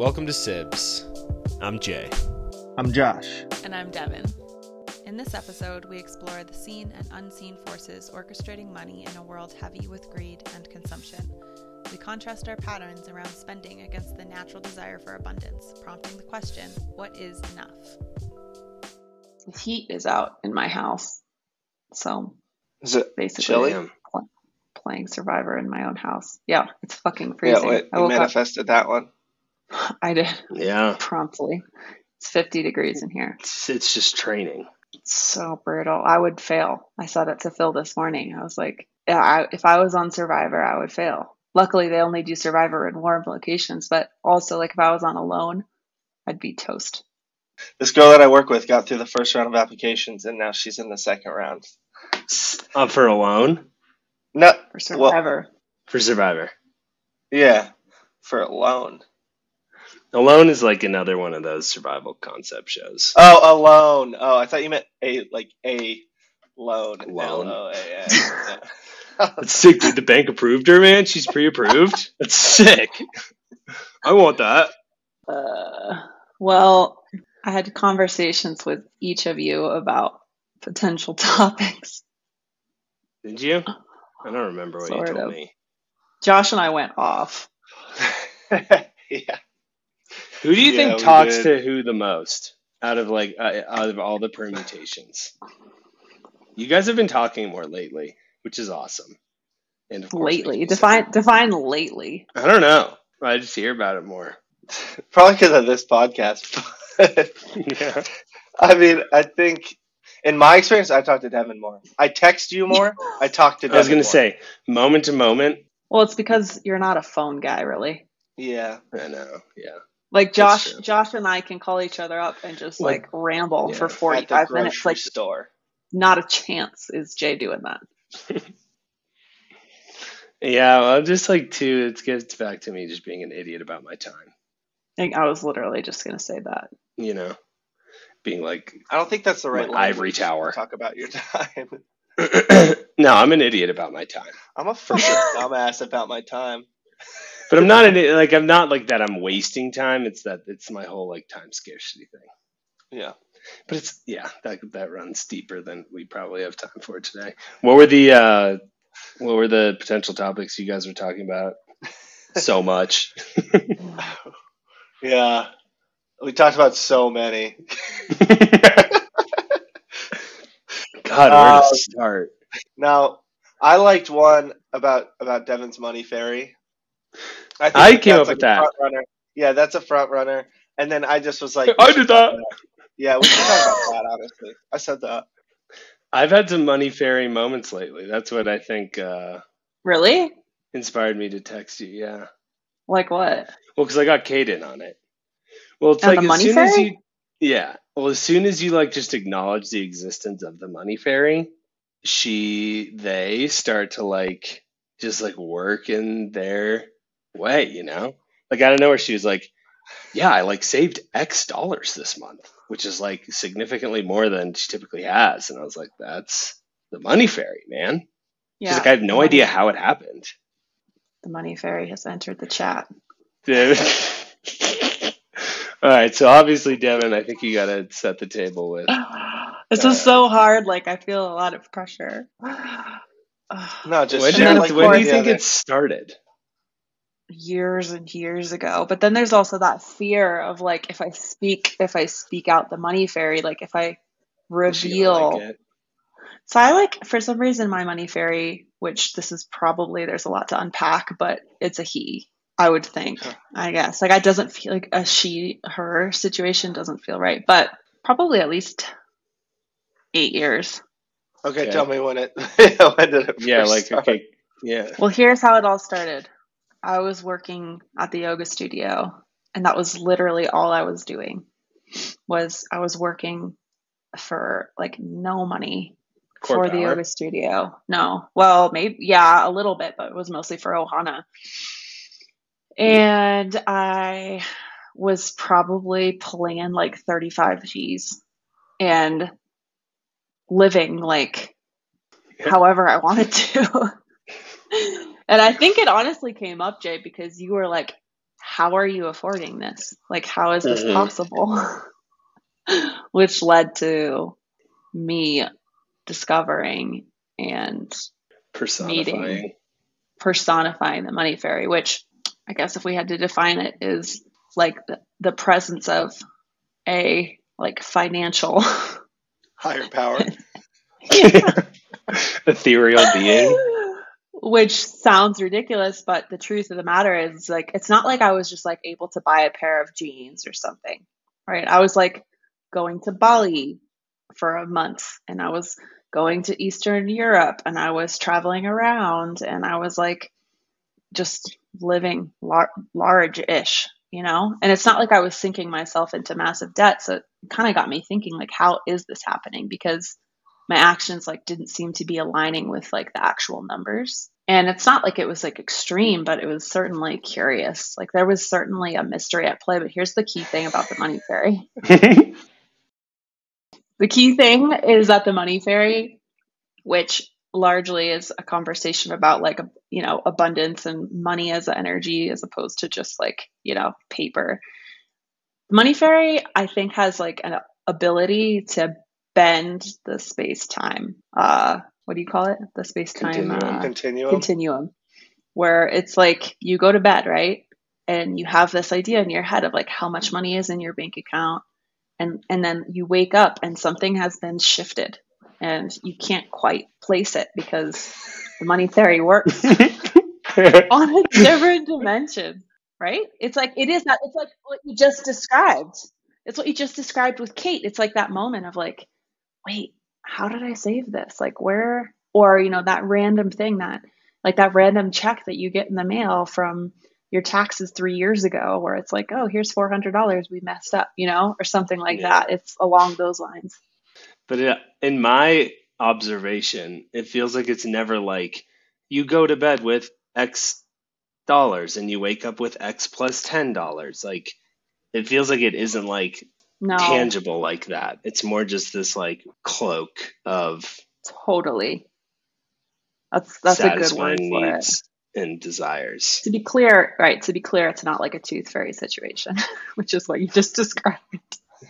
Welcome to Sibs. I'm Jay. I'm Josh. And I'm Devon. In this episode, we explore the seen and unseen forces orchestrating money in a world heavy with greed and consumption. We contrast our patterns around spending against the natural desire for abundance, prompting the question what is enough? The heat is out in my house. So Is it basically chilly? pl- playing Survivor in my own house. Yeah, it's fucking Yeah, freezing. wait, I you woke up. manifested that one. I did Yeah, promptly. It's 50 degrees in here. it's, it's just training. It's so brutal. I would fail. I said it to Phil this morning. I was like, yeah, I, if I was on Survivor, I would fail. Luckily, they only do Survivor in warm locations, but also, like, if I was on alone, I'd be toast. This girl that I work with got through the first round of applications, and now she's in the second round. Up for alone No, For Survivor. for Survivor. yeah, for a loan. Alone is like another one of those survival concept shows. Oh, alone. Oh, I thought you meant a like a loan. Loan. L-O-A-N. Yeah. That's sick, dude. The bank approved her, man. She's pre-approved. That's sick. I want that. Uh, well, I had conversations with each of you about potential topics. Did you? I don't remember what Sort you told of. me. Josh and I went off. yeah. Who do you Yeah, think talks did. to who the most out of like uh, out of all the permutations? You guys have been talking more lately, which is awesome. And of Lately, define sad. define lately. I don't know. I just hear about it more. Probably because of this podcast. yeah. I mean, I think in my experience, I talk to Devon more. I text you more. I talk to. Devon I was gonna say moment to moment. Well, it's because you're not a phone guy, really. Yeah. I know. Yeah. Like Josh. Josh and I can call each other up and just like, Like, ramble yeah, for 45 minutes. Like, store. not a chance is Jay doing that. Yeah. Well, I'm just like too, it gets back to me just being an idiot about my time. Like, I was literally just gonna say that. You know, being like, I don't think that's the right Like ivory language to tower. Talk about your time. no, I'm an idiot about my time. I'm a fucking dumbass about my time. But I'm not an i- like I'm not like that. I'm wasting time. It's that it's my whole like time scarcity thing. Yeah. But it's yeah, that that runs deeper than we probably have time for today. What were the uh what were the potential topics you guys were talking about? So much. Yeah. We talked about so many. God, where Uh, to start? Now, I liked one about about Devon's Money Fairy. Think I that came up like with that. runner. Yeah, that's a front runner. And then I just was like, I did talk that. Yeah, we should talk about that. Honestly, I said that. I've had some money fairy moments lately. That's what I think uh Really? inspired me to text you. Yeah. Like what? Well, because I got Kaden on it. Well, it's On like the as money soon as you, yeah. Well, as soon as you like just acknowledge the existence of the money fairy, she they start to like just like work in their way, you know. Like out of nowhere, she was like, "Yeah, I like saved X dollars this month, which is like significantly more than she typically has." And I was like, "That's the money fairy, man." She's Yeah. like, "I have no idea how it happened." The money fairy has entered the chat. Devon. All right, so obviously, Devon, I think you got to set the table with. This Uh, is so hard. Like I feel a lot of pressure. No, just When, And did, then, when do you think it started? Years and years ago. But then there's also that fear of like if I speak if I speak out the money fairy, like if I Is she gonna reveal like? So I like for some reason my money fairy, which this is probably there's a lot to unpack, but it's a he. I would think. Huh. I guess. Like I doesn't feel like a she her situation doesn't feel right, but probably at least 8 years. Okay, Okay. tell me when it when did it Yeah, like start? okay, yeah. Well, here's how it all started. I was working at the yoga studio, and that was literally all I was doing. Was I was working for like no money for the yoga studio. No, well, maybe yeah, a little bit, but it was mostly for Ohana. And I was probably pulling in like 35 G's and living like however I wanted to. and I think it honestly came up, Jay, because you were like, how are you affording this? Like, how is this Mhm. possible? Which led to me discovering and Personifying. personifying the money fairy, which I guess if we had to define it is like the, the presence of a like financial Higher power. Ethereal being. Which sounds ridiculous but the truth of the matter is like it's not like i was just like able to buy a pair of jeans or something right? I was like going to bali for a month and i was going to eastern europe and i was traveling around and i was like just living lar- large-ish you know? And it's not like i was sinking myself into massive debt so it kind of got me thinking like how is this happening? Because my actions like didn't seem to be aligning with like the actual numbers. And it's not like it was like extreme but it was certainly curious. Like there was certainly a mystery at play but here's the key thing about the money fairy. The key thing is that the money fairy which largely is a conversation about like you know abundance and money as an energy as opposed to just like you know paper. Money fairy i think has like an ability to bend the space time uh what do you call it? The space time Continuum. uh, Continuum. continuum where it's like you go to bed right? And you have this idea in your head of like how much money is in your bank account. And and then you wake up and something has been shifted and you can't quite place it because the money theory works on a different dimension right? It's like it is that it's like what you just described. It's what you just described with kate. It's like that moment of like wait how did i save this like where or you know that random thing that like that random check that you get in the mail from your taxes three years ago where it's like oh here's $400 we messed up you know or something like Yeah. that it's along those lines But uh, in my observation, it feels like it's never like you go to bed with X dollars and you wake up with X plus ten dollars. Like it feels like it isn't like no tangible like that. It's more just this like cloak of totally that's that's a good word satisfying for it needs and desires. to be clear right to be clear it's not like a tooth fairy situation which is what you just described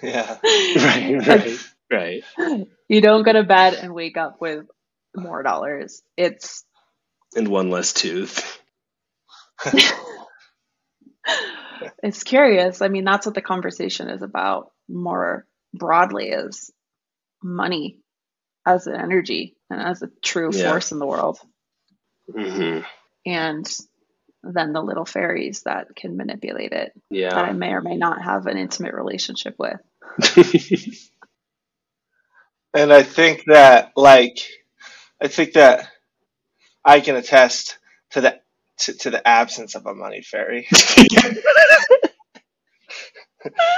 Yeah. Right, right, right. you don't go to bed and wake up with more dollars it's And one less tooth. it's curious i mean that's what the conversation is about more broadly is money as an energy and as a true Yeah. force in the world. Hmm and then the little fairies that can manipulate it that i may or may not have an intimate relationship with. And I think that, like, I think that I can attest to the to, to the absence of a money fairy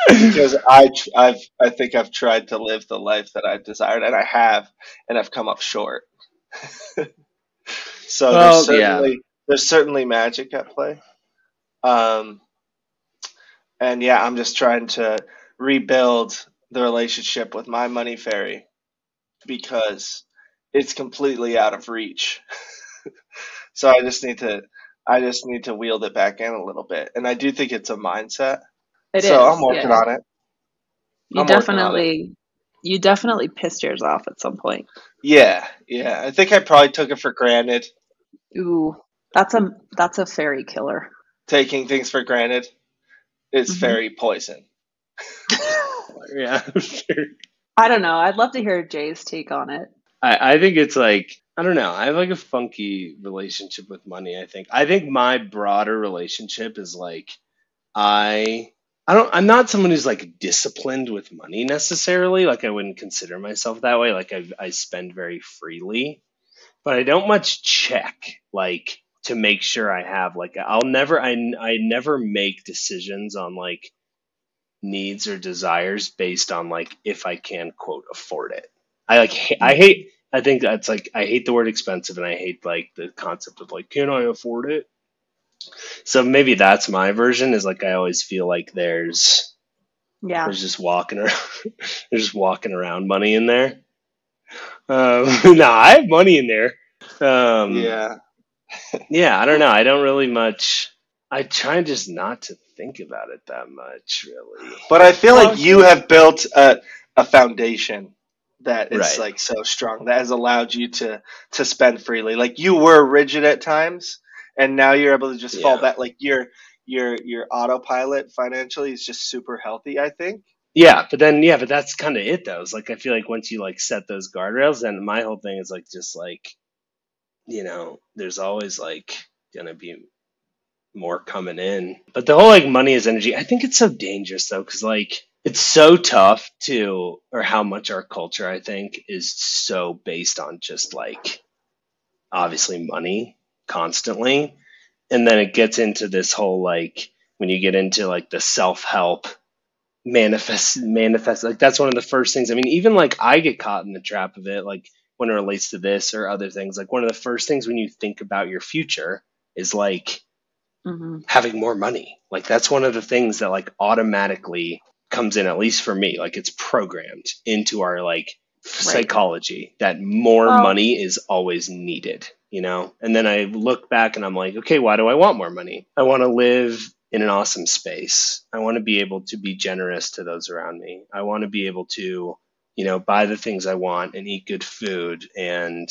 because I I've I think I've tried to live the life that I've desired, and I have, and I've come up short. so Well, there's yeah. certainly there's certainly magic at play. Um, and yeah, I'm just trying to rebuild the relationship with my money fairy because it's completely out of reach. so I just need to I just need to wield it back in a little bit. And I do think it's a mindset. It so is, I'm working yeah. on it. you I'm working on definitely you definitely pissed yours off at some point Yeah, yeah. I think I probably took it for granted, ooh that's a that's a fairy killer taking things for granted is Mhm. fairy poison. yeah. Sure. i don't know i'd love to hear jay's take on it I, I think it's like I don't know. I have like a funky relationship with money. I think. I think my broader relationship is like I I don't I'm not someone who's like disciplined with money necessarily. Like I wouldn't consider myself that way. Like I I spend very freely, but I don't much check like to make sure I have like I'll never I I never make decisions on like needs or desires based on like if I can quote afford it. I like ha- I hate I think that's like I hate the word expensive and I hate like the concept of like can I afford it? So maybe that's my version is like I always feel like there's yeah there's just walking around there's just walking around money in there. Um no, I have money in there. Um yeah. yeah, I don't know. I don't really much I try just not to think about it that much, really. But I feel like you have built a, a foundation that is Right. like so strong that has allowed you to to spend freely. Like you were rigid at times, and now you're able to just fall back. Like your your your autopilot financially is just super healthy. I think. Yeah, but then yeah, but that's kind of it though. It's like I feel like once you like set those guardrails, then my whole thing is like just like, you know, there's always like gonna be more coming in. But the whole like money is energy, I think it's so dangerous though, because like it's so tough to, or how much our culture I think is so based on just like obviously money constantly, and then it gets into this whole like when you get into like the self help manifest manifest like that's one of the first things. I mean even like i get caught in the trap of it like when it relates to this or other things. Like one of the first things when you think about your future is like hmm having more money. Like that's one of the things that like automatically comes in at least for me. Like it's programmed into our like psychology that more Well- money is always needed you know and then i look back and i'm like okay why do i want more money i want to live in an awesome space i want to be able to be generous to those around me i want to be able to you know buy the things i want and eat good food and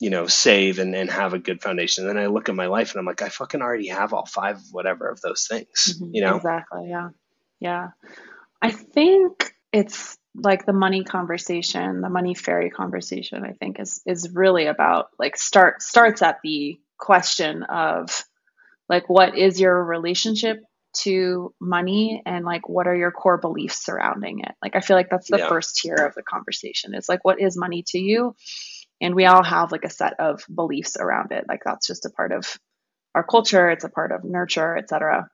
you know save and, and have a good foundation and then i look at my life and i'm like i fucking already have all five whatever of those things Mhm, you know Exactly. Yeah. Yeah. I think it's like the money conversation, the money fairy conversation, I think is is really about like start starts at the question of like what is your relationship to money and like what are your core beliefs surrounding it? Like I feel like that's the Yeah. first tier of the conversation. It's like what is money to you? And we all have like a set of beliefs around it. Like that's just a part of our culture, it's a part of nurture, etc.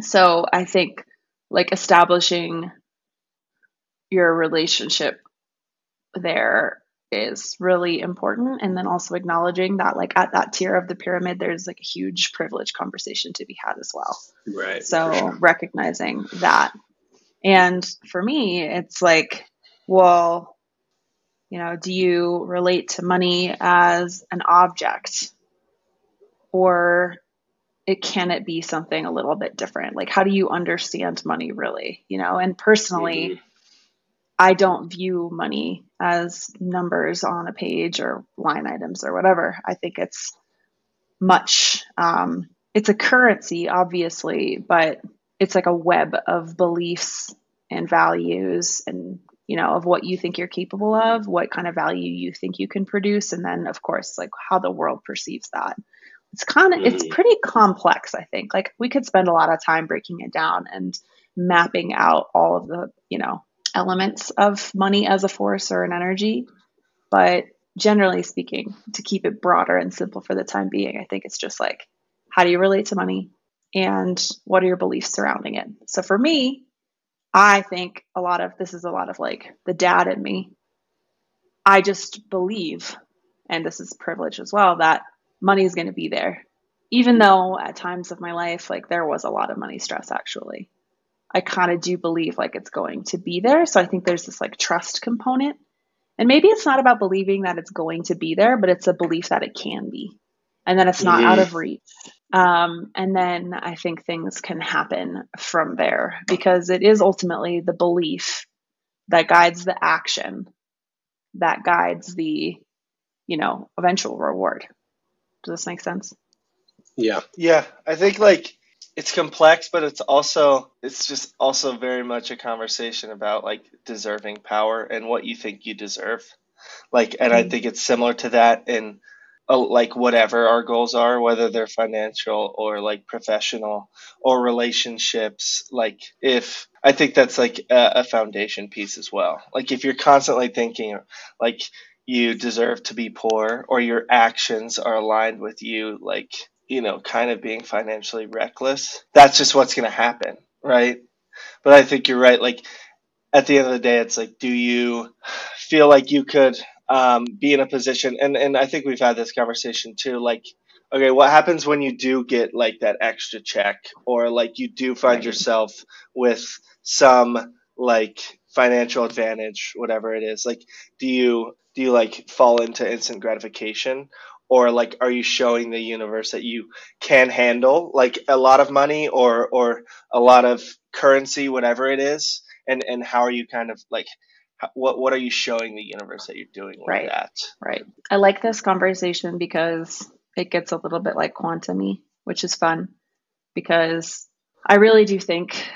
So I think like establishing your relationship there is really important. And then also acknowledging that like at that tier of the pyramid, there's like a huge privilege conversation to be had as well. right So sure. recognizing that. And for me, it's like, well, you know, do you relate to money as an object or it can it be something a little bit different? Like how do you understand money really? You know, and personally, Mhm. I don't view money as numbers on a page or line items or whatever. I think it's much, um, it's a currency, obviously, but it's like a web of beliefs and values and, you know, of what you think you're capable of, what kind of value you think you can produce, and then, of course, like how the world perceives that. It's kind of, it's Mhm. pretty complex, I think. Like we could spend a lot of time breaking it down and mapping out all of the, you know, elements of money as a force or an energy. But generally speaking, to keep it broader and simple for the time being, I think it's just like, how do you relate to money? And what are your beliefs surrounding it? So for me, I think a lot of this is a lot of like the dad in me. I just believe, and this is privilege as well, that money is going to be there. Even though at times of my life, like there was a lot of money stress actually. I kind of do believe like it's going to be there. So I think there's this like trust component. And maybe it's not about believing that it's going to be there, but it's a belief that it can be and then it's not out Mhm. of reach. Um, and then I think things can happen from there because it is ultimately the belief that guides the action that guides the, you know, eventual reward. Does this make sense? yeah Yeah, I think like it's complex, but it's also it's just also very much a conversation about like deserving power and what you think you deserve. Like, and I Mm. think it's similar to that in uh, like whatever our goals are, whether they're financial or like professional or relationships. Like, if I think that's like a, a foundation piece as well. Like, if you're constantly thinking like you deserve to be poor or your actions are aligned with you, like you know, kind of being financially reckless, that's just what's going to happen, right? But I think you're right. Like, at the end of the day, it's like, do you feel like you could um, be in a position? And, and I think we've had this conversation too. Like, okay, what happens when you do get like that extra check or like you do find yourself with some like financial advantage, whatever it is? Like, do you, do you like fall into instant gratification? Or like are you showing the universe that you can handle like a lot of money or or a lot of currency whatever it is and and how are you kind of like what what are you showing the universe that you're doing with Right. that Right. I like this conversation because it gets a little bit like quantum which is fun because I really do think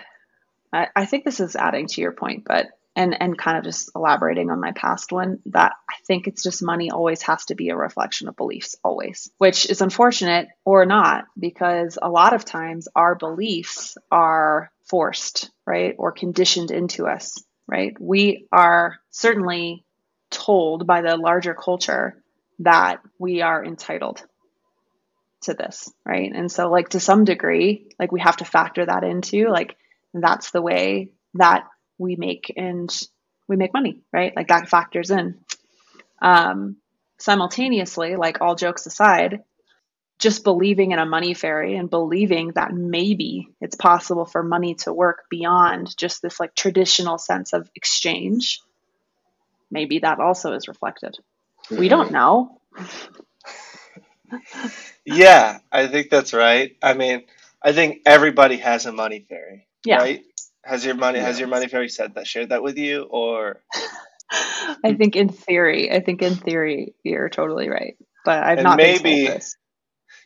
I, I think this is adding to your point, but and and kind of just elaborating on my past one that I think it's just money always has to be a reflection of beliefs always, which is unfortunate or not because a lot of times our beliefs are forced, right? Or conditioned into us, right? We are certainly told by the larger culture that we are entitled to this, right? And so like to some degree, like we have to factor that into like that's the way that we make and we make money, right? Like that factors in. Um, simultaneously, like all jokes aside, just believing in a money fairy and believing that maybe it's possible for money to work beyond just this like traditional sense of exchange, maybe that also is reflected. We don't know. yeah i think that's right i mean i think everybody has a money fairy Yeah. right has your money has your money fairy said that shared that with you or I think in theory, I think in theory, you're totally right. But I've And not been maybe- told this.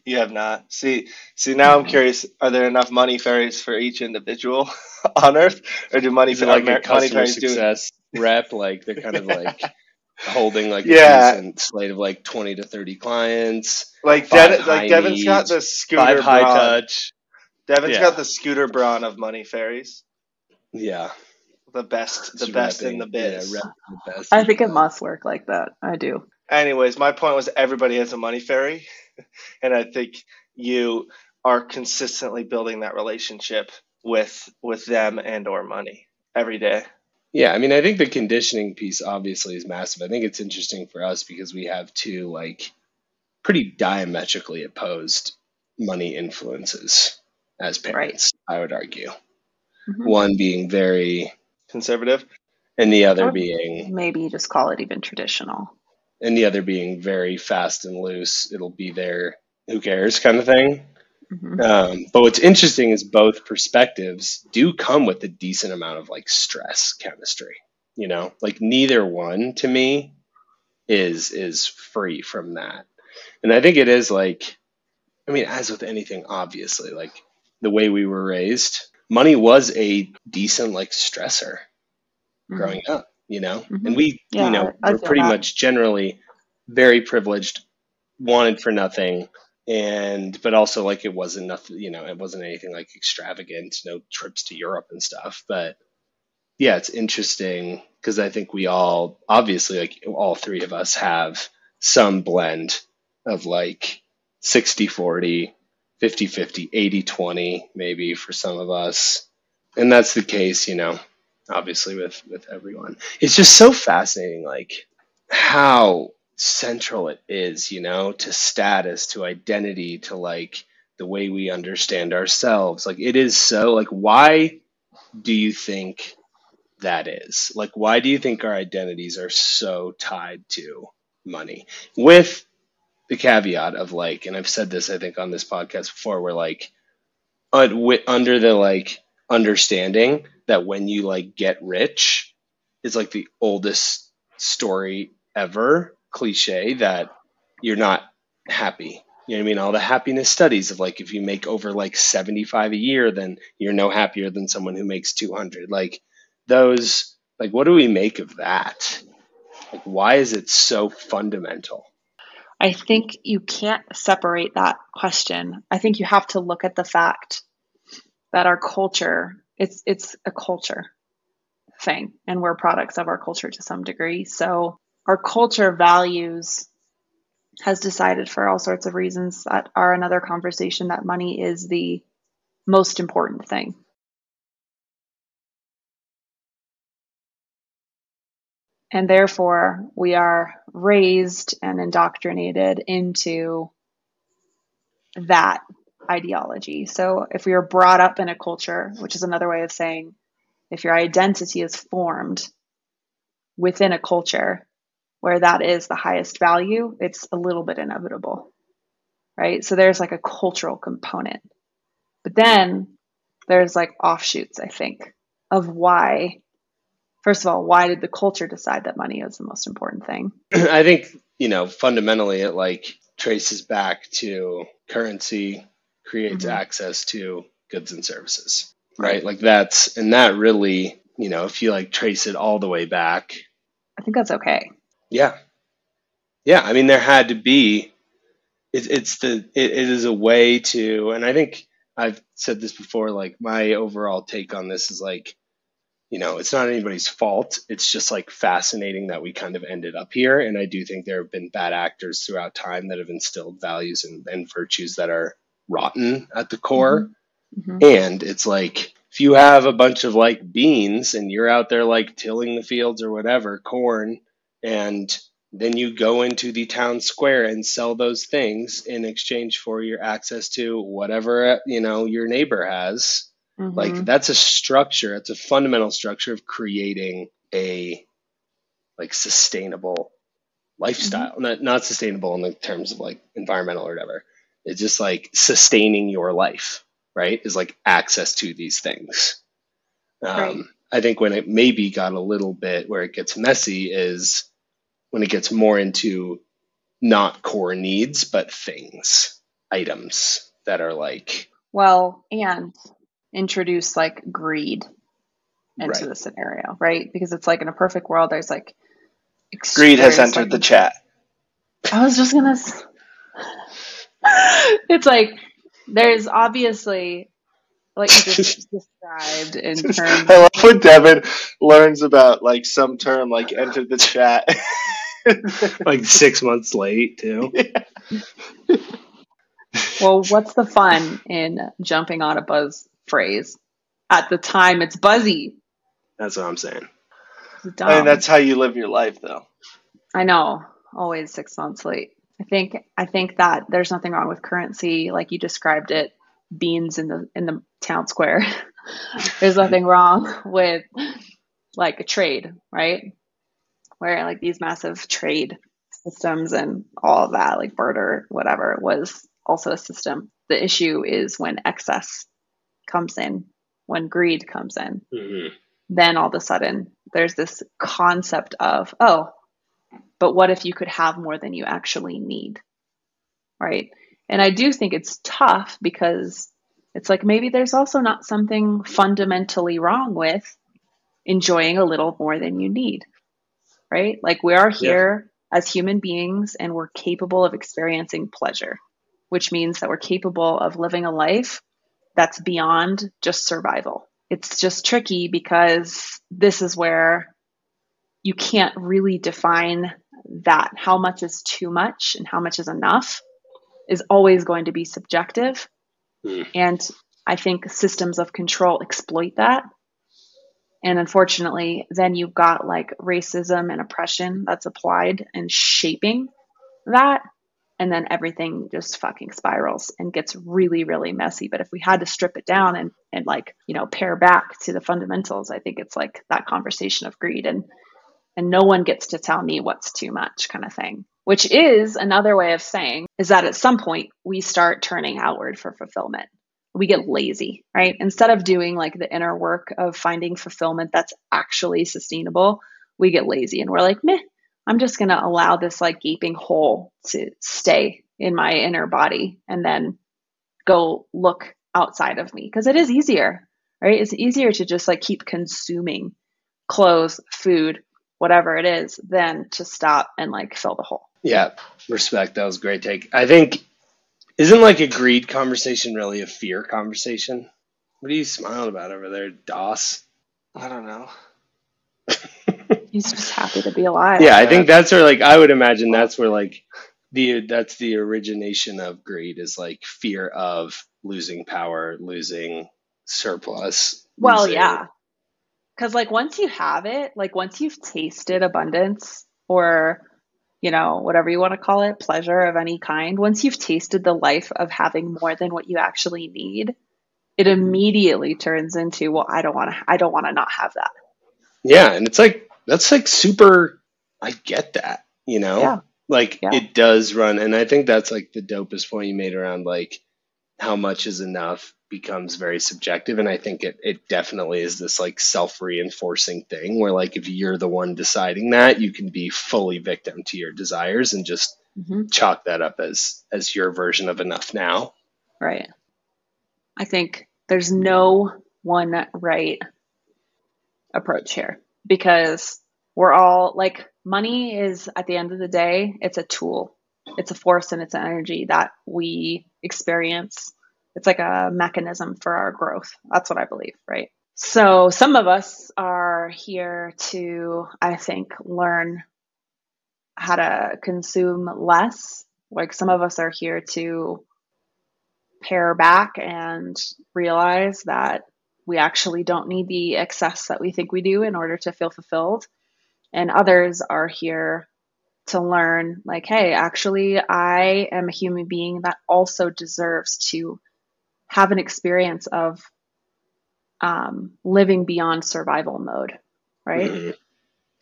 You have not. See, see. Now I'm Mhm. curious. Are there enough money fairies for each individual on Earth, or do money Is it fa- like Amer- a money customer fairies do? success rep? Like they're kind of like holding like Yeah. a decent slate of like twenty to thirty clients, Like, Five like Devon's got the scooter five high brawn. touch. Devon's Yeah. got the Scooter Braun of money fairies. Yeah, The best, the Just best in the biz. Yeah, the best. I think it must work like that. I do. Anyways, my point was everybody has a money fairy, and I think you are consistently building that relationship with with them and or money every day. Yeah, I mean, I think the conditioning piece obviously is massive. I think it's interesting for us because we have two like pretty diametrically opposed money influences as parents, I would argue. Mhm. One being very Conservative. and the other Or- being Maybe just call it even traditional. and the other being very fast and loose. It'll be there, who cares kind of thing. Mhm. Um, but what's interesting is both perspectives do come with a decent amount of like stress chemistry. You know, like neither one to me is is free from that. And I think it is like, I mean, as with anything, obviously, like the way we were raised, money was a decent like stressor Mhm. growing up. You know, Mhm. and we, Yeah, you know, I- I we're pretty that. much generally very privileged, wanted for nothing and but also like it wasn't nothing you know it wasn't anything like extravagant no trips to europe and stuff but yeah it's interesting because i think we all obviously like all three of us have some blend of like 60 40 50 50 80 20 maybe for some of us and that's the case you know obviously with with everyone it's just so fascinating like how central it is, you know, to status, to identity, to like the way we understand ourselves. Like it is so like why do you think that is? Like why do you think our identities are so tied to money? With the caveat of like, and I've said this I think on this podcast before, where like under the like understanding that when you like get rich is like the oldest story ever cliche that you're not happy. You know what I mean? All the happiness studies of like if you make over like 75 a year, then you're no happier than someone who makes 200. Like those, like what do we make of that? Like why is it so fundamental? I think you can't separate that question. I think you have to look at the fact that our culture, it's it's a culture thing and we're products of our culture to some degree. So our culture values has decided for all sorts of reasons that are another conversation that money is the most important thing. And therefore, we are raised and indoctrinated into that ideology. So, if we are brought up in a culture, which is another way of saying if your identity is formed within a culture, where that is the highest value, it's a little bit inevitable, right? So there's like a cultural component. But then there's like offshoots, I think, of why, first of all, why did the culture decide that money is the most important thing? I think, you know, fundamentally it like traces back to currency creates Mhm. access to goods and services, right? Like that's, and that really, you know, if you like trace it all the way back, I think that's okay. yeah. Yeah. I mean, there had to be, it, it's the, it, it is a way to, and I think I've said this before, like my overall take on this is like, you know, it's not anybody's fault. It's just like fascinating that we kind of ended up here. And I do think there have been bad actors throughout time that have instilled values and, and virtues that are rotten at the core. Mhm. And it's like, if you have a bunch of like beans and you're out there like tilling the fields or whatever, corn, and then you go into the town square and sell those things in exchange for your access to whatever, you know, your neighbor has like Mhm. that's a structure it's a fundamental structure of creating a like sustainable lifestyle not not sustainable in the terms of like environmental or whatever it's just like sustaining your life right is like access to these things um, Right. i think when it maybe got a little bit where it gets messy is when it gets more into not core needs but things items that are like Well, and introduce like greed into Right. the scenario, right? Because it's like in a perfect world, there's like ex- Greed has entered like- the chat. I was just gonna. it's like there's obviously like you just described in terms. I love when Devon learns about like some term like entered the chat. like six months late too Well, what's the fun in jumping on a buzz phrase? At the time, it's buzzy. That's what I'm saying. I mean, that's how you live your life, though. I know, always six months late. I think I think that there's nothing wrong with currency, like you described it, beans in the in the town square. there's nothing wrong with like a trade, right? Where like these massive trade systems and all of that, like barter, whatever, was also a system. The issue is when excess comes in, when greed comes in Mm-hmm. then all of a sudden there's this concept of, oh, but what if you could have more than you actually need? Right. And I do think it's tough because it's like maybe there's also not something fundamentally wrong with enjoying a little more than you need. Right. Like we are here as human beings and we're capable of experiencing pleasure, which means that we're capable of living a life that's beyond just survival. It's just tricky because this is where you can't really define that. How much is too much and how much is enough is always going to be subjective. Hmm. and i think systems of control exploit that. And unfortunately then you've got like racism and oppression that's applied and shaping that and then everything just fucking spirals and gets really really messy. But if we had to strip it down and and like you know pare back to the fundamentals i think it's like that conversation of greed and and no one gets to tell me what's too much kind of thing which is another way of saying is that at some point we start turning outward for fulfillment. We get lazy right? Instead of doing like the inner work of finding fulfillment that's actually sustainable we get lazy and we're like meh I'm just going to allow this like gaping hole to stay in my inner body and then go look outside of me because it is easier, right? It's easier to just like keep consuming clothes, food, whatever it is, than to stop and like fill the hole. Yeah, respect. That was a great take. I think isn't like a greed conversation really a fear conversation? What are you smiling about over there, Doss? I don't know. He's just happy to be alive. Yeah, I think that's where like I would imagine that's where like the that's the origination of greed is like fear of losing power, losing surplus. Well, losing- yeah. Because, like, once you have it, like, once you've tasted abundance or, you know, whatever you want to call it, pleasure of any kind, once you've tasted the life of having more than what you actually need, it immediately turns into, well, I don't want to, I don't want to not have that. Yeah, and it's like that's like super I get that. you know? Yeah. Like Yeah. it does run and I think that's like the dopest point you made around like how much is enough becomes very subjective and I think it it definitely is this like self-reinforcing thing where like if you're the one deciding that, you can be fully victim to your desires and just hmm chalk that up as as your version of enough now. Right. I think there's no one right approach here because we're all like money is at the end of the day, it's a tool. It's a force and it's an energy that we experience. It's like a mechanism for our growth. That's what I believe, right? So some of us are here to, I think, learn how to consume less. Like some of us are here to pare back and realize that we actually don't need the excess that we think we do in order to feel fulfilled. And others are here to learn, like, hey, actually, I am a human being that also deserves to have an experience of um, living beyond survival mode, right? Mhm.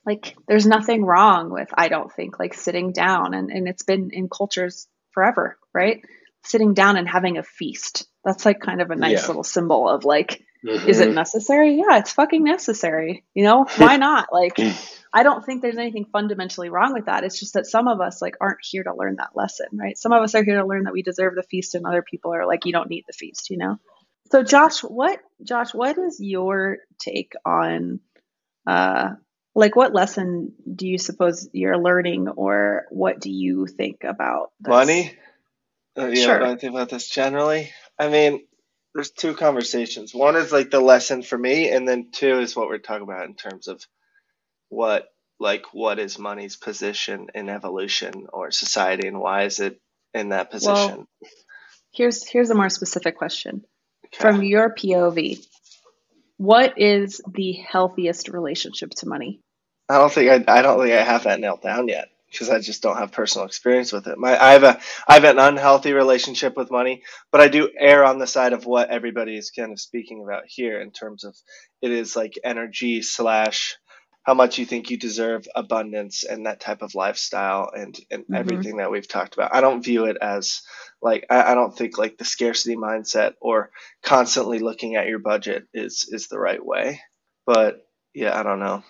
like there's nothing wrong with i don't think like sitting down and, and it's been in cultures forever right sitting down and having a feast that's like kind of a nice Yeah. little symbol of like is Mhm. it necessary yeah it's fucking necessary you know why not like i don't think there's anything fundamentally wrong with that it's just that some of us like aren't here to learn that lesson right some of us are here to learn that we deserve the feast and other people are like you don't need the feast you know so josh what josh what is your take on uh like what lesson do you suppose you're learning or what do you think about this? Money? Uh, yeah, Sure. what I think about this generally. I mean, there's two conversations. One is like the lesson for me, and then two is what we're talking about in terms of what like what is money's position in evolution or society and why is it in that position? Well, here's here's a more specific question Okay. from your pov what is the healthiest relationship to money I don't think I, I don't think I have that nailed down yet because I just don't have personal experience with it. My I have a I have an unhealthy relationship with money, but I do err on the side of what everybody is kind of speaking about here in terms of it is like energy slash how much you think you deserve abundance and that type of lifestyle and and Mhm. everything that we've talked about. I don't view it as like I, I don't think like the scarcity mindset or constantly looking at your budget is is the right way. But yeah, I don't know.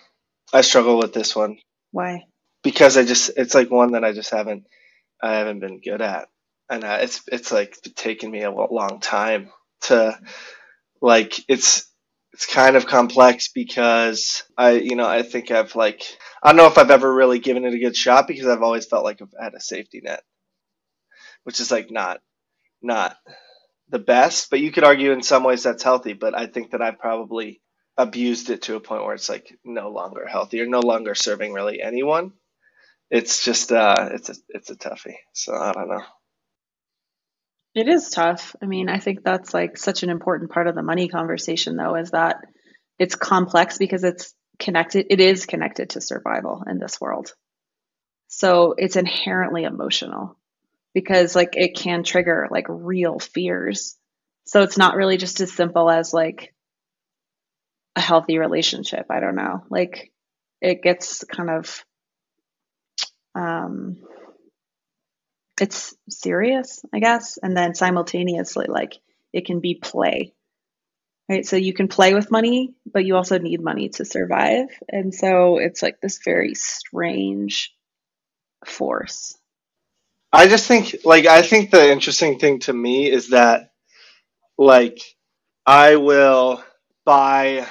I struggle with this one why because I just it's like one that I just haven't I haven't been good at, and uh, it's it's like taken me a long time to like it's it's kind of complex because I you know I think I've like I don't know if I've ever really given it a good shot because I've always felt like I've had a safety net, which is like not not the best, but you could argue in some ways that's healthy. But I think that I've probably abused it to a point where it's like no longer healthy or no longer serving really anyone. It's just uh it's a it's a toughie. So I don't know. It is tough. I mean, I think that's like such an important part of the money conversation, though, is that it's complex because it's connected, it is connected to survival in this world. So it's inherently emotional because like it can trigger like real fears. So it's not really just as simple as like a healthy relationship. I don't know. Like it gets kind of, um, it's serious, I guess, and then simultaneously, like it can be play, right? So you can play with money, but you also need money to survive, and so it's like this very strange force. I just think like I think the interesting thing to me is that like I will buy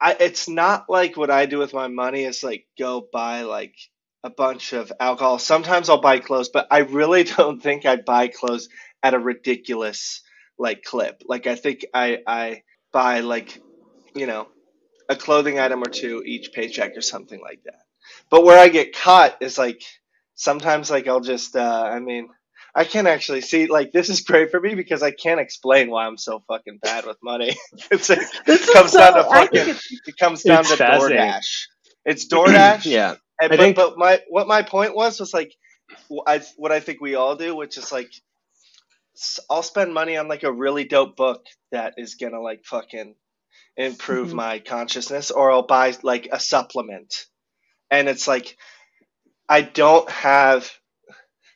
I it's not like what I do with my money is like go buy like a bunch of alcohol. Sometimes I'll buy clothes, but I really don't think I buy clothes at a ridiculous like clip. Like I think I I buy like you know a clothing item or two each paycheck or something like that. But where I get caught is like sometimes like I'll just uh I mean I can't actually see like this is great for me because I can't explain why I'm so fucking bad with money. it's like This is comes so, down to fucking it comes down to fascinating. DoorDash. It's DoorDash. yeah. And, I but, think- but my what my point was was like I, what I think we all do, which is like I'll spend money on like a really dope book that is gonna like fucking improve Mhm. my consciousness, or I'll buy like a supplement, and it's like I don't have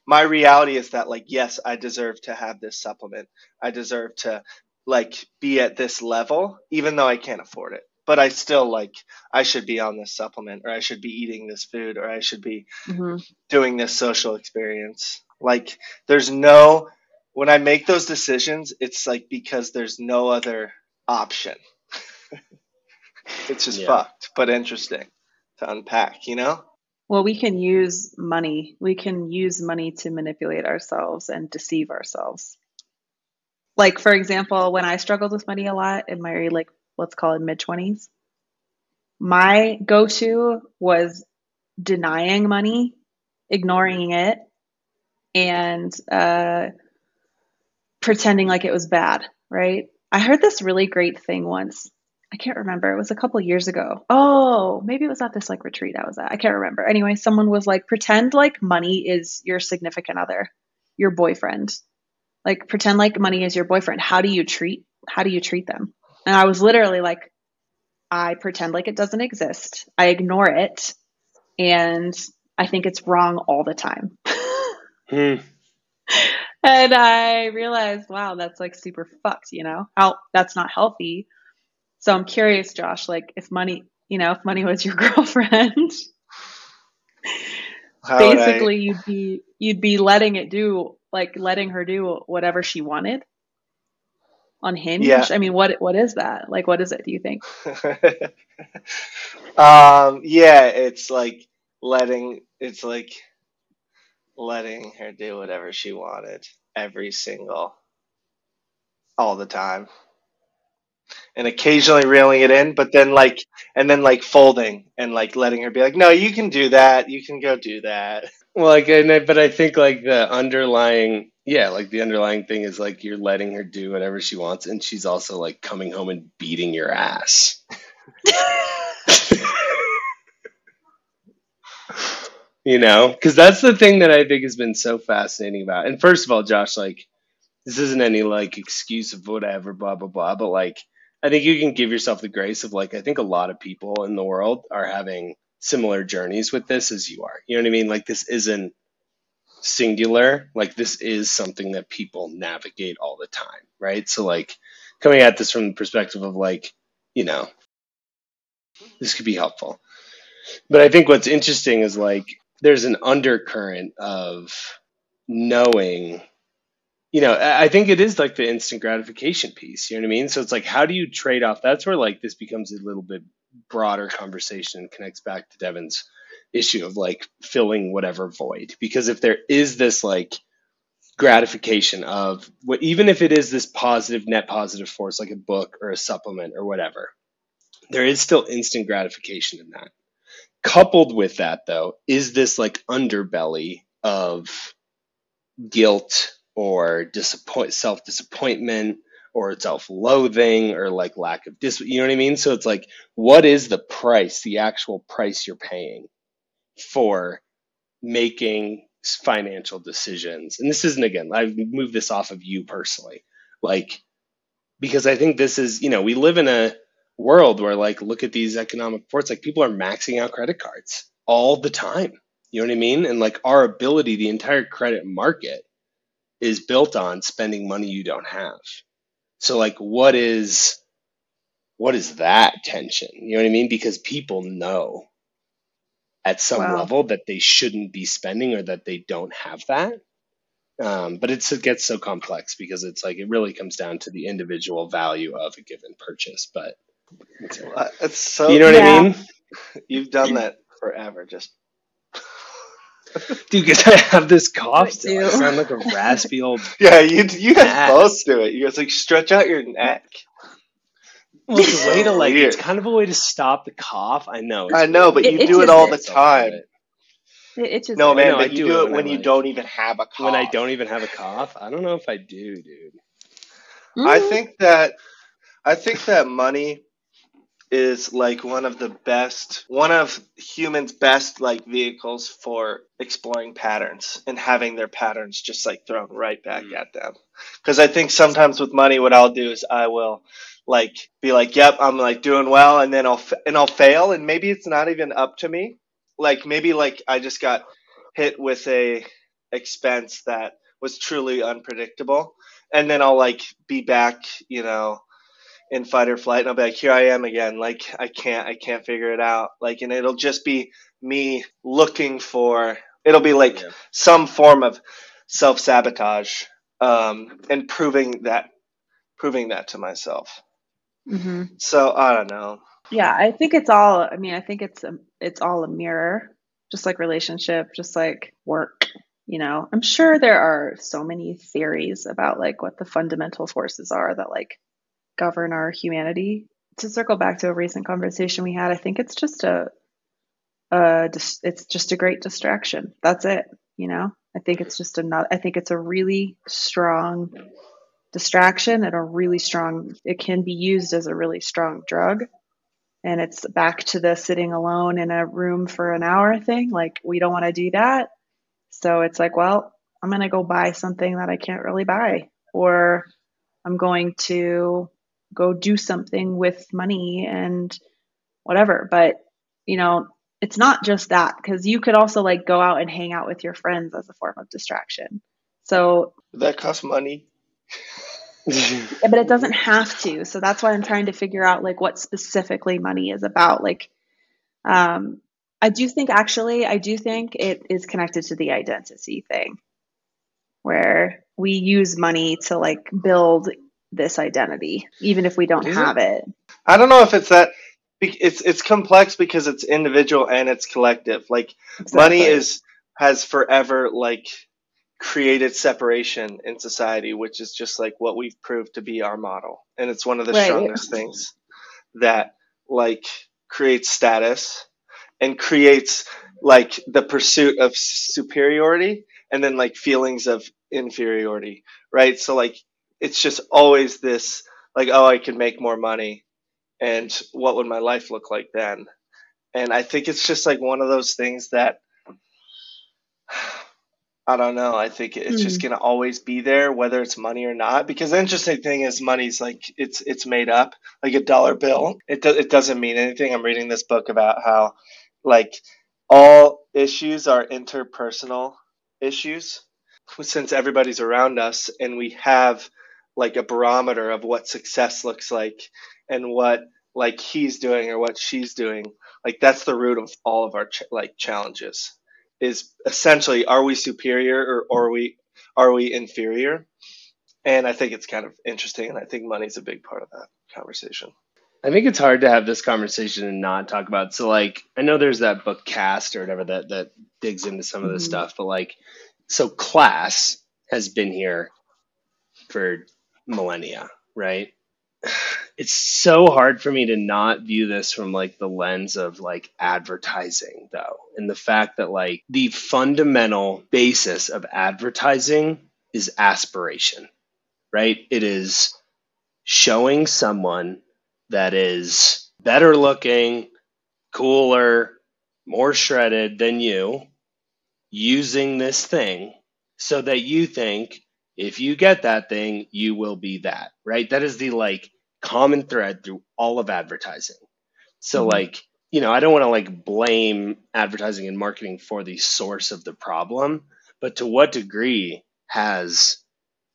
my reality is that like yes, I deserve to have this supplement. I deserve to like be at this level even though I can't afford it. But I still like I should be on this supplement or I should be eating this food or I should be hmm doing this social experience. Like there's no when I make those decisions, it's like because there's no other option. it's just Yeah. fucked, but interesting to unpack, you know? Well, we can use money. We can use money to manipulate ourselves and deceive ourselves. Like, for example, when I struggled with money a lot in my, like, let's call it mid 20s, my go to was denying money, ignoring it, and uh, pretending like it was bad, right? I heard this really great thing once. I can't remember. It was a couple years ago. Oh, maybe it was at this like retreat I was at. I can't remember. Anyway, someone was like, pretend like money is your significant other, your boyfriend. Like pretend like money is your boyfriend. How do you treat how do you treat them? And I was literally like, I pretend like it doesn't exist. I ignore it. And I think it's wrong all the time. Hmm. And I realized, wow, that's like super fucked, you know? How that's not healthy. So I'm curious, Josh, like if money, you know, if money was your girlfriend, would I- basically you'd be you'd be letting it do like letting her do whatever she wanted on Hinge. Yeah. I mean, what what is that? Like what is it, do you think? um, yeah, it's like letting it's like letting her do whatever she wanted every single all the time. And occasionally reeling it in, but then like and then like folding and like letting her be like, No, you can do that, you can go do that. Well, like, and I, but I think like the underlying, yeah, like the underlying thing is like you're letting her do whatever she wants, and she's also like coming home and beating your ass. you know, because that's the thing that I think has been so fascinating about. And first of all, Josh, like, this isn't any like excuse of whatever, blah blah blah, but like, I think you can give yourself the grace of like, I think a lot of people in the world are having similar journeys with this as you are. You know what I mean? Like, this isn't singular. Like, this is something that people navigate all the time, right? So, like, coming at this from the perspective of like, you know, this could be helpful. But I think what's interesting is like there's an undercurrent of knowing, you know, I think it is like the instant gratification piece. You know what I mean? So it's like, how do you trade off? That's where like this becomes a little bit broader conversation and connects back to Devon's issue of like filling whatever void. Because if there is this like gratification of what, even if it is this positive, net positive force, like a book or a supplement or whatever, there is still instant gratification in that. Coupled with that, though, is this like underbelly of guilt or disappoint, self disappointment or self loathing or like lack of dis. You know what I mean? So it's like, what is the price, the actual price you're paying for making financial decisions? And this isn't again, I've moved this off of you personally, like because I think this is, you know, we live in a world where like look at these economic reports like people are maxing out credit cards all the time. You know what i mean? And like our ability the entire credit market is built on spending money you don't have. So like what is what is that tension? You know what i mean? Because people know at some Wow. level that they shouldn't be spending or that they don't have that um, but it's, it gets so complex because it's like it really comes down to the individual value of a given purchase but Uh, It's so you know what Yeah. I mean? you've done that forever, just Dude, because I have this cough I still. I sound like a raspy old. Yeah, you you guys Ass. both do it. You guys like stretch out your neck. Well, it's a way to like. Weird. It's kind of a way to stop the cough. I know. I know, weird. but It you do it all the time. It, it just No, I man, know, I but you do do it it when when you like- don't even have a cough. when I don't even have a cough. I don't know if I do, dude. I Mm. think that I think that money is like one of the best one of humans best like vehicles for exploring patterns and having their patterns just like thrown right back Mm. at them because i think sometimes with money what i'll do is i will like be like yep i'm like doing well and then i'll f- and i'll fail and maybe it's not even up to me like maybe like i just got hit with a expense that was truly unpredictable and then I'll like be back, you know, in fight or flight and I'll be like, here I am again. Like I can't I can't figure it out. Like and it'll just be me looking for it'll be like Yeah. some form of self sabotage. Um and proving that proving that to myself. Hmm So I don't know. Yeah, I think it's all. I mean, I think it's a, it's all a mirror, just like relationship, just like work. You know, I'm sure there are so many theories about like what the fundamental forces are that like govern our humanity. To circle back to a recent conversation we had, I think it's just a, a it's just a great distraction. That's it. You know, I think it's just another. I think it's a really strong distraction and a really strong. It can be used as a really strong drug and it's back to the sitting alone in a room for an hour thing. Like, we don't want to do that. So it's like, well, I'm going to go buy something that I can't really buy, or I'm going to go do something with money and whatever. But, you know, it's not just that because you could also like go out and hang out with your friends as a form of distraction. So That costs money. yeah, but it doesn't have to. So that's why I'm trying to figure out like what specifically money is about. Like, um, I do think actually, I do think it is connected to the identity thing, where we use money to like build this identity, even if we don't Is have it. I don't know if it's that it's it's complex because it's individual and it's collective. Like money is has forever like created separation in society, which is just like what we've proved to be our model. And it's one of the Right. strongest things that like creates status and creates like the pursuit of superiority and then like feelings of inferiority, right? So like it's just always this like oh I could make more money and what would my life look like then? And I think it's just like one of those things that I don't know. I think it's just hmm. gonna always be there, whether it's money or not. Because the interesting thing is, money's like it's it's made up, like a dollar bill. It do, it doesn't mean anything. I'm reading this book about how, like, all issues are interpersonal issues, since everybody's around us, and we have like a barometer of what success looks like, and what like he's doing or what she's doing. Like that's the root of all of our ch- like challenges is essentially are we superior or are we are we inferior and i think it's kind of interesting and i think money's a big part of that conversation I think it's hard to have this conversation and not talk about. So, like, I know there's that book Caste or whatever that that digs into some of this Mhm. stuff, but like, so class has been here for millennia, right? It's so hard for me to not view this from like the lens of like advertising, though, and the fact that like the fundamental basis of advertising is aspiration, right? It is showing someone that is better looking, cooler, more shredded than you using this thing so that you think if you get that thing, you will be that, right? That is the like common thread through all of advertising. So, Mhm. like, you know, I don't want to like blame advertising and marketing for the source of the problem, but to what degree has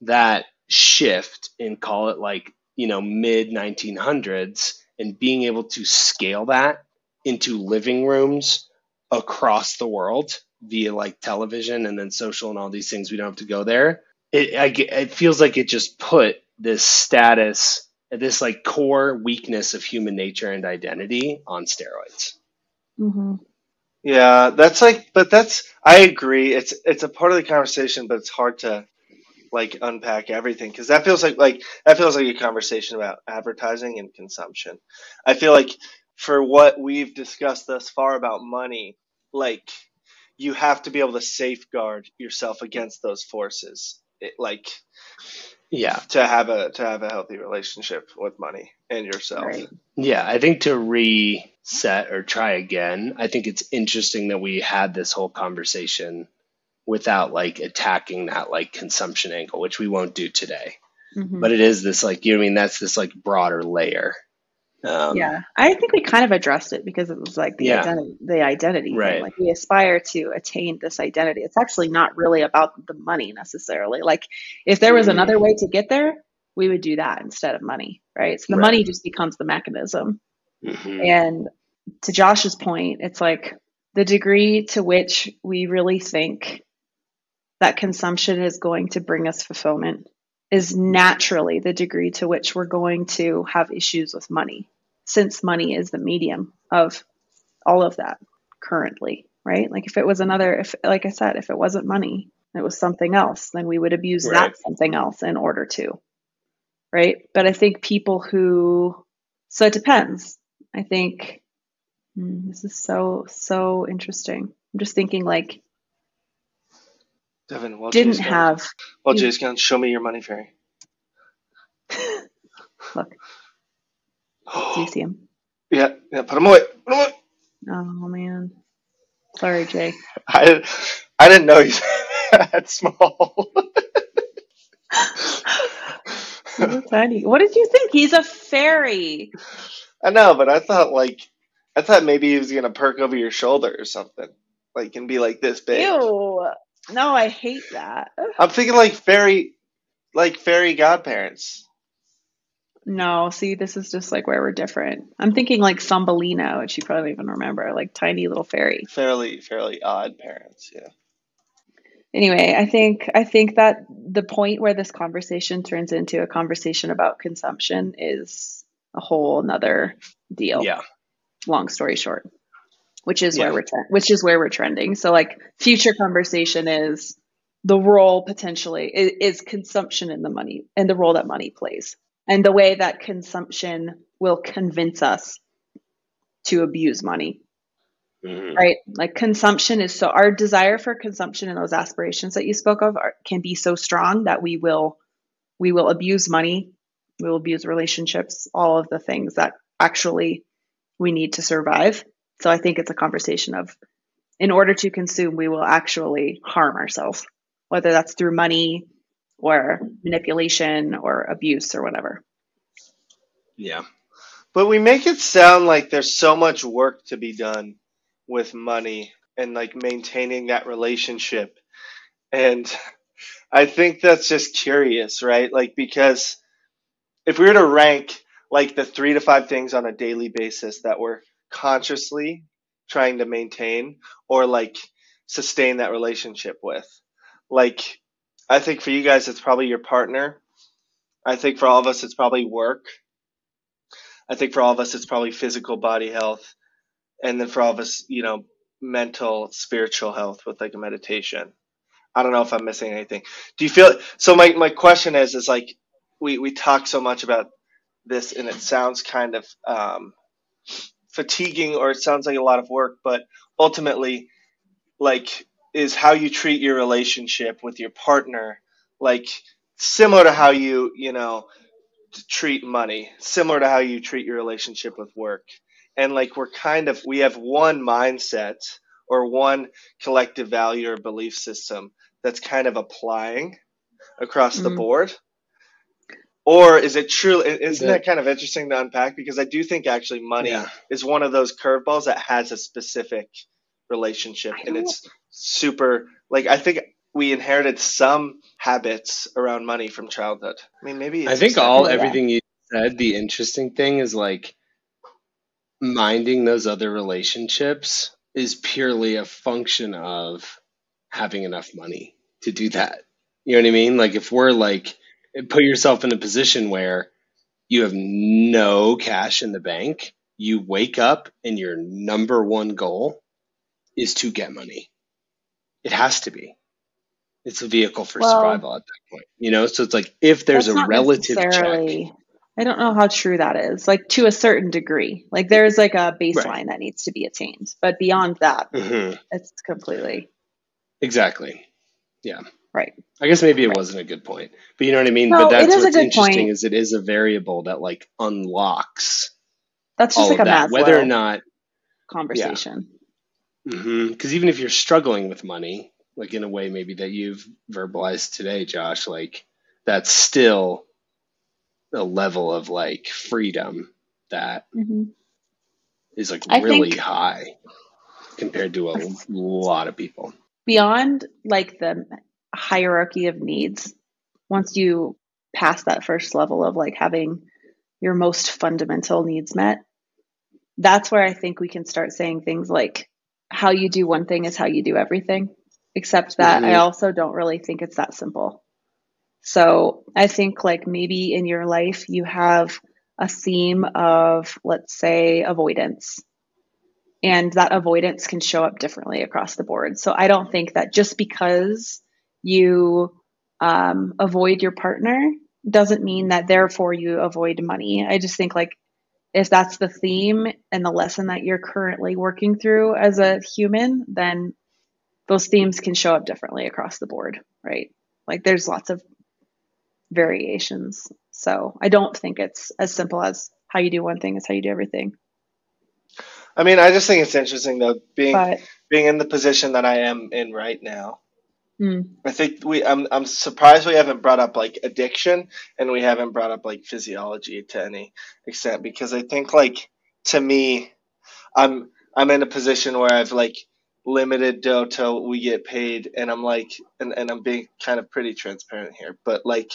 that shift in call it like, you know, mid 1900s and being able to scale that into living rooms across the world via like television and then social and all these things. We don't have to go there. It, I, get- it feels like it just put this status, this like core weakness of human nature and identity on steroids. hmm yeah that's like but that's i agree. It's it's a part of the conversation but it's hard to like unpack everything because that feels like like that feels like a conversation about advertising and consumption. I feel like for what we've discussed thus far about money like you have to be able to safeguard yourself against those forces. It, like Yeah. to have a to have a healthy relationship with money and yourself Right. Yeah. I think to reset or try again, I think it's interesting that we had this whole conversation without like attacking that like consumption angle, which we won't do today. Mhm. But it is this like, you know what I mean? That's this like broader layer Um, yeah, I think we kind of addressed it because it was like the Yeah. identity, the identity Right. thing. Like we aspire to attain this identity. It's actually not really about the money necessarily. Like if there was Mhm. another way to get there, we would do that instead of money, right? So the Right. money just becomes the mechanism. mhm. And to Josh's point, it's like the degree to which we really think that consumption is going to bring us fulfillment is naturally the degree to which we're going to have issues with money, since money is the medium of all of that currently, right? Like if it was another, if, like I said, if it wasn't money, it was something else, then we would abuse Right. that something else in order to, right? But I think people who, so it depends. I think hmm, this is so, so interesting. I'm just thinking like, Devon, while didn't Jay's gone- have, While Jay's gone, show me your money fairy. look, do you see him? yeah, yeah, put him away. Put 'em away. Oh man. Sorry, Jay. I didn't, I didn't know he's that small. Tiny. What did you think? He's a fairy. I know, but I thought like I thought maybe he was gonna perk over your shoulder or something, like and be like this big. Ew. No, I hate that. I'm thinking like fairy, like fairy godparents. No, see, this is just like where we're different. I'm thinking like Thumbelina, which you probably don't even remember, like tiny little fairy. Fairly, fairly odd parents. Yeah. Anyway, I think I think that the point where this conversation turns into a conversation about consumption is a whole nother deal. yeah. long story short which is Yeah. where we're tre- which is where we're trending so like future conversation is the role potentially is, is consumption in the money and the role that money plays and the way that consumption will convince us to abuse money Mhm. right like consumption is so our desire for consumption and those aspirations that you spoke of are, can be so strong that we will we will abuse money we will abuse relationships all of the things that actually we need to survive so i think it's a conversation of in order to consume we will actually harm ourselves whether that's through money or manipulation or abuse or whatever Yeah. But we make it sound like there's so much work to be done with money and like maintaining that relationship. And I think that's just curious, right? Like, because if we were to rank like the three to five things on a daily basis that we're consciously trying to maintain or like sustain that relationship with, like, I think for you guys, it's probably your partner. I think for all of us, it's probably work. I think for all of us, it's probably physical body health. And then for all of us, you know, mental, spiritual health with like a meditation. I don't know if I'm missing anything. Do you feel so? My, my question is, is like, we, we talk so much about this and it sounds kind of um, fatiguing or it sounds like a lot of work, but ultimately, like, is how you treat your relationship with your partner, like, similar to how you, you know, treat money, similar to how you treat your relationship with work. And like we're kind of we have one mindset or one collective value or belief system that's kind of applying across the Mm. board. Or is it true? Isn't that kind of interesting to unpack? Because I do think actually money Yeah. is one of those curveballs that has a specific relationship, and it's super. Like I think we inherited some habits around money from childhood. I mean, maybe I think all Yeah. everything you said, the interesting thing is like minding those other relationships is purely a function of having enough money to do that. You know what I mean? Like if we're like put yourself in a position where you have no cash in the bank, you wake up and your number one goal is to get money. It has to be. It's a vehicle for Well- survival at that point. You know, so it's like if there's a relative check. I don't know how true that is. Like to a certain degree, like there's like a baseline that needs to be attained, but beyond that, hmm it's completely Exactly. Yeah. Right. I guess maybe it Right. wasn't a good point, but you know what I mean. No, but that's what's interesting point. is it is a variable that like unlocks That's just like a that, Maslow whether or not. conversation. Because even if you're struggling with money, like in a way maybe that you've verbalized today, Josh, like that's still a level of like freedom that hmm is like I really high compared to a lot of people. beyond like the hierarchy of needs, once you pass that first level of like having your most fundamental needs met, that's where I think we can start saying things like how you do one thing is how you do everything. Except that I hmm also don't really think it's that simple. So I think like maybe in your life you have a theme of, let's say, avoidance and that avoidance can show up differently across the board. So I don't think that just because you um, avoid your partner doesn't mean that therefore you avoid money. I just think like if that's the theme and the lesson that you're currently working through as a human, then those themes can show up differently across the board, right? Like there's lots of variations. So I don't think it's as simple as how you do one thing is how you do everything. I mean, I just think it's interesting though, being But being in the position that I am in right now. Mm, I think we I'm I'm surprised we haven't brought up like addiction and we haven't brought up like physiology to any extent because I think like to me I'm I'm in a position where I've like limited dough till we get paid and I'm like and, and I'm being kind of pretty transparent here, but like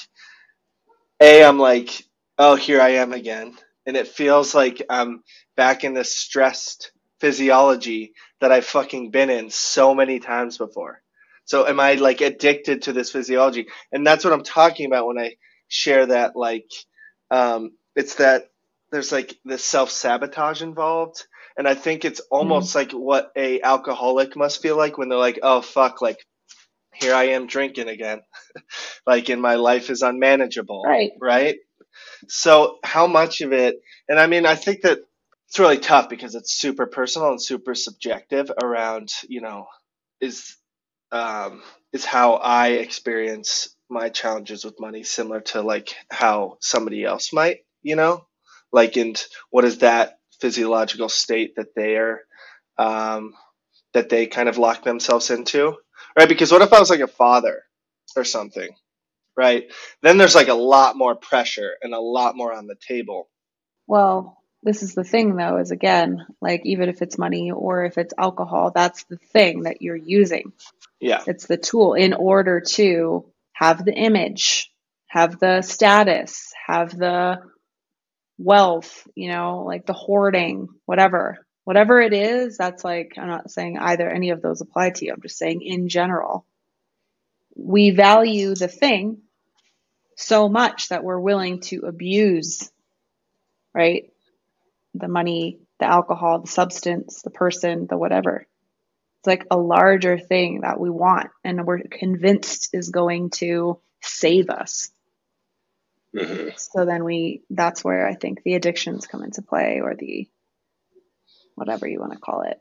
A I'm like, oh here I am again. And it feels like I'm back in this stressed physiology that I've fucking been in so many times before. So am I like addicted to this physiology? And that's what I'm talking about when I share that like um it's that there's like this self-sabotage involved and I think it's mm, almost like what a alcoholic must feel like when they're like, "Oh fuck, like here I am drinking again." like and my life is unmanageable, right. right? So how much of it and I mean I think that it's really tough because it's super personal and super subjective around, you know, is um, is how I experience my challenges with money, similar to like how somebody else might, you know, like and what is that physiological state that they are um, that they kind of lock themselves into, right? Because what if I was like a father or something, right? Then there's like a lot more pressure and a lot more on the table. Well, this is the thing though, is again, like even if it's money or if it's alcohol, that's the thing that you're using. Yeah, It's the tool in order to have the image, have the status, have the wealth, you know, like the hoarding, whatever. Whatever it is, that's like, I'm not saying either any of those apply to you. I'm just saying in general, we value the thing so much that we're willing to abuse, right? The money, the alcohol, the substance, the person, the whatever. It's like a larger thing that we want and we're convinced is going to save us. hmm So then we, that's where I think the addictions come into play or the whatever you want to call it.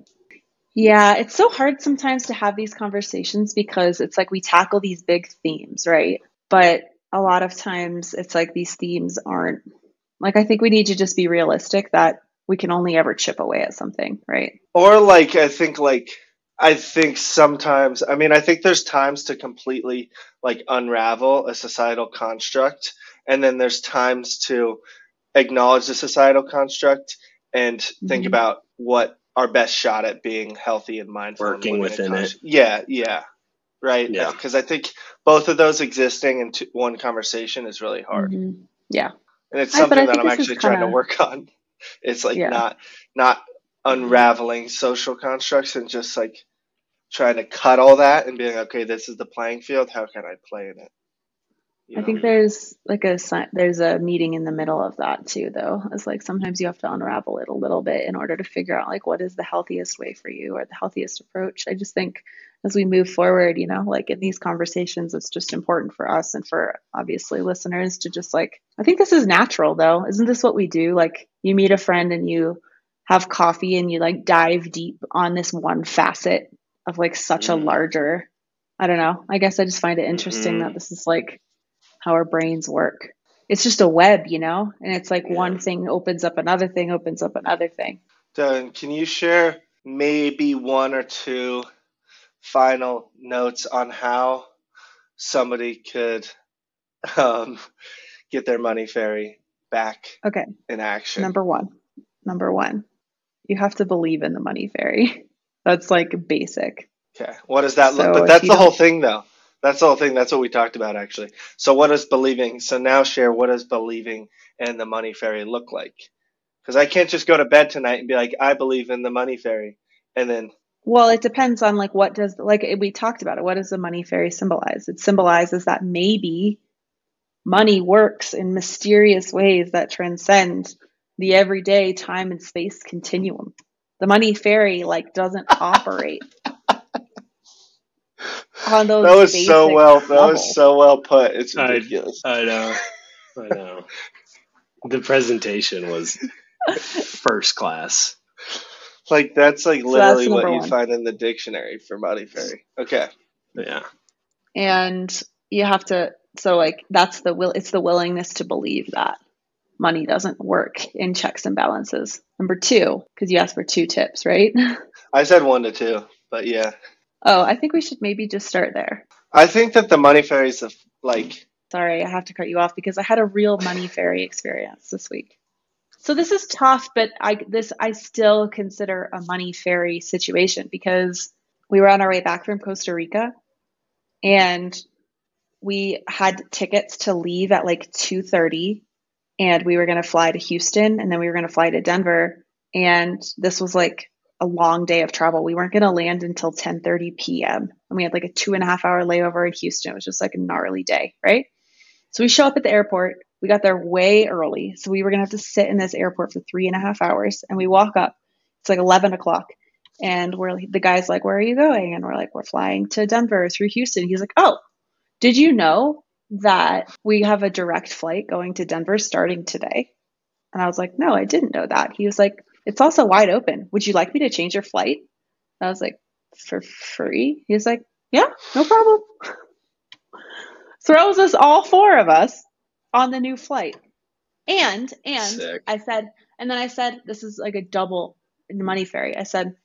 Yeah, it's so hard sometimes to have these conversations because it's like we tackle these big themes, right? But a lot of times it's like these themes aren't like I think we need to just be realistic that we can only ever chip away at something, right? or like I think like I think sometimes I mean I think there's times to completely like unravel a societal construct and then there's times to acknowledge the societal construct and think hmm about what our best shot at being healthy and mindful Working living in within it. Yeah, yeah, right. Yeah. Because I think both of those existing in two, one conversation is really hard, hmm Yeah. and it's something I that I'm this is actually trying kind to work on. It's like yeah. not not unraveling social constructs and just like trying to cut all that and being okay. This is the playing field. How can I play in it? You I know. think there's like a there's a meeting in the middle of that too, though. It's like sometimes you have to unravel it a little bit in order to figure out like what is the healthiest way for you or the healthiest approach. I just think as we move forward, you know, like in these conversations, it's just important for us and for obviously listeners to just like I think this is natural though. Isn't this what we do? Like you meet a friend and you have coffee and you like dive deep on this one facet of like such a Mm. larger I don't know. I guess I just find it interesting hmm that this is like how our brains work. It's just a web, you know? And it's like Yeah. one thing opens up another thing, opens up another thing. Dylan, can you share maybe one or two final notes on how somebody could um, get their money fairy back Okay, in action? number one. number one. You have to believe in the money fairy. That's like basic. Okay. What does that look? So But that's the whole thing, though. That's the whole thing. That's what we talked about, actually. So, what does believing? So now, share what does believing in the money fairy look like? Because I can't just go to bed tonight and be like, I believe in the money fairy, and then Well, it depends on like what does like we talked about it. What does the money fairy symbolize? It symbolizes that maybe money works in mysterious ways that transcend the everyday time and space continuum. The money fairy like doesn't operate on those that was basic so well. That was so well put. It's ridiculous. I know. I know. The presentation was first class. Like that's like So literally that's what you one. find in the dictionary for money fairy. Okay. Yeah. and you have to so like that's the will it's the willingness to believe that money doesn't work in checks and balances. Number two because you asked for two tips right? I said one to two, but yeah, oh i think we should maybe just start there. I think that the money fairy is like sorry i have to cut you off because i had a real money fairy experience this week. So this is tough but i this i still consider a money fairy situation because we were on our way back from costa rica and we had tickets to leave at like 2.30 and we were going to fly to houston and then we were going to fly to denver and this was like a long day of travel. We weren't going to land until 10.30 p.m and we had like a two and a half hour layover in houston. It was just like a gnarly day right? So we show up at the airport. We got there way early so we were going to have to sit in this airport for three and a half hours and we walk up. It's like 11 o'clock and we're the guy's like where are you going? And we're like we're flying to denver through houston. He's like oh did you know that we have a direct flight going to Denver starting today? And I was like, no, I didn't know that. He was like, it's also wide open. Would you like me to change your flight? I was like, for free? He was like, yeah, no problem. Throws us all four of us on the new flight. And, and Sick. I said, and then I said, this is like a double money fairy. I said,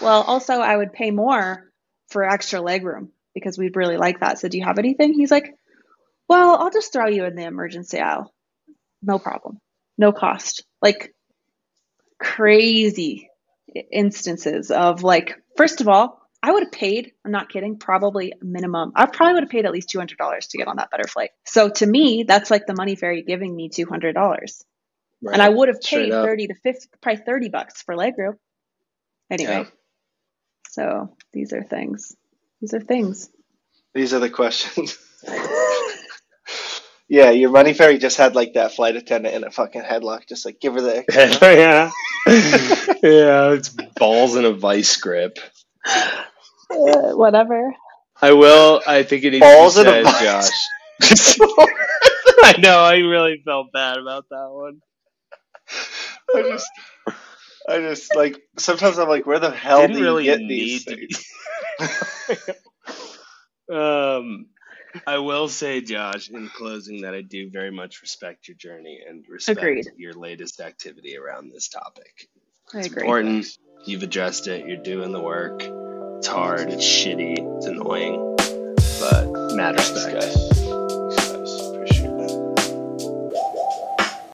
well, also I would pay more for extra legroom because we'd really like that. So do you have anything? He's like, well, I'll just throw you in the emergency aisle. No problem. No cost. Like crazy instances of like, first of all, I would have paid, I'm not kidding, probably minimum. I probably would have paid at least $200 to get on that better flight. So to me, that's like the money fairy giving me $200. Right. And I would have paid up. 30 to 50, probably 30 bucks for legroom. Anyway, Yeah. so these are things. These are things. these are the questions. yeah, your money fairy just had like that flight attendant in a fucking headlock, just like give her the extra. yeah. yeah, it's balls in a vice grip. Uh, whatever. I will. I think it needs Balls to in be a said, vice. Josh. I know. I really felt bad about that one. I just, I just like sometimes I'm like, where the hell Didn't do you really get need these to be. things? um, I will say, Josh, in closing, that I do very much respect your journey and respect Agreed. your latest activity around this topic. I It's agree. important. You've addressed it. You're doing the work. It's hard. It's shitty. It's annoying. But respect. guys.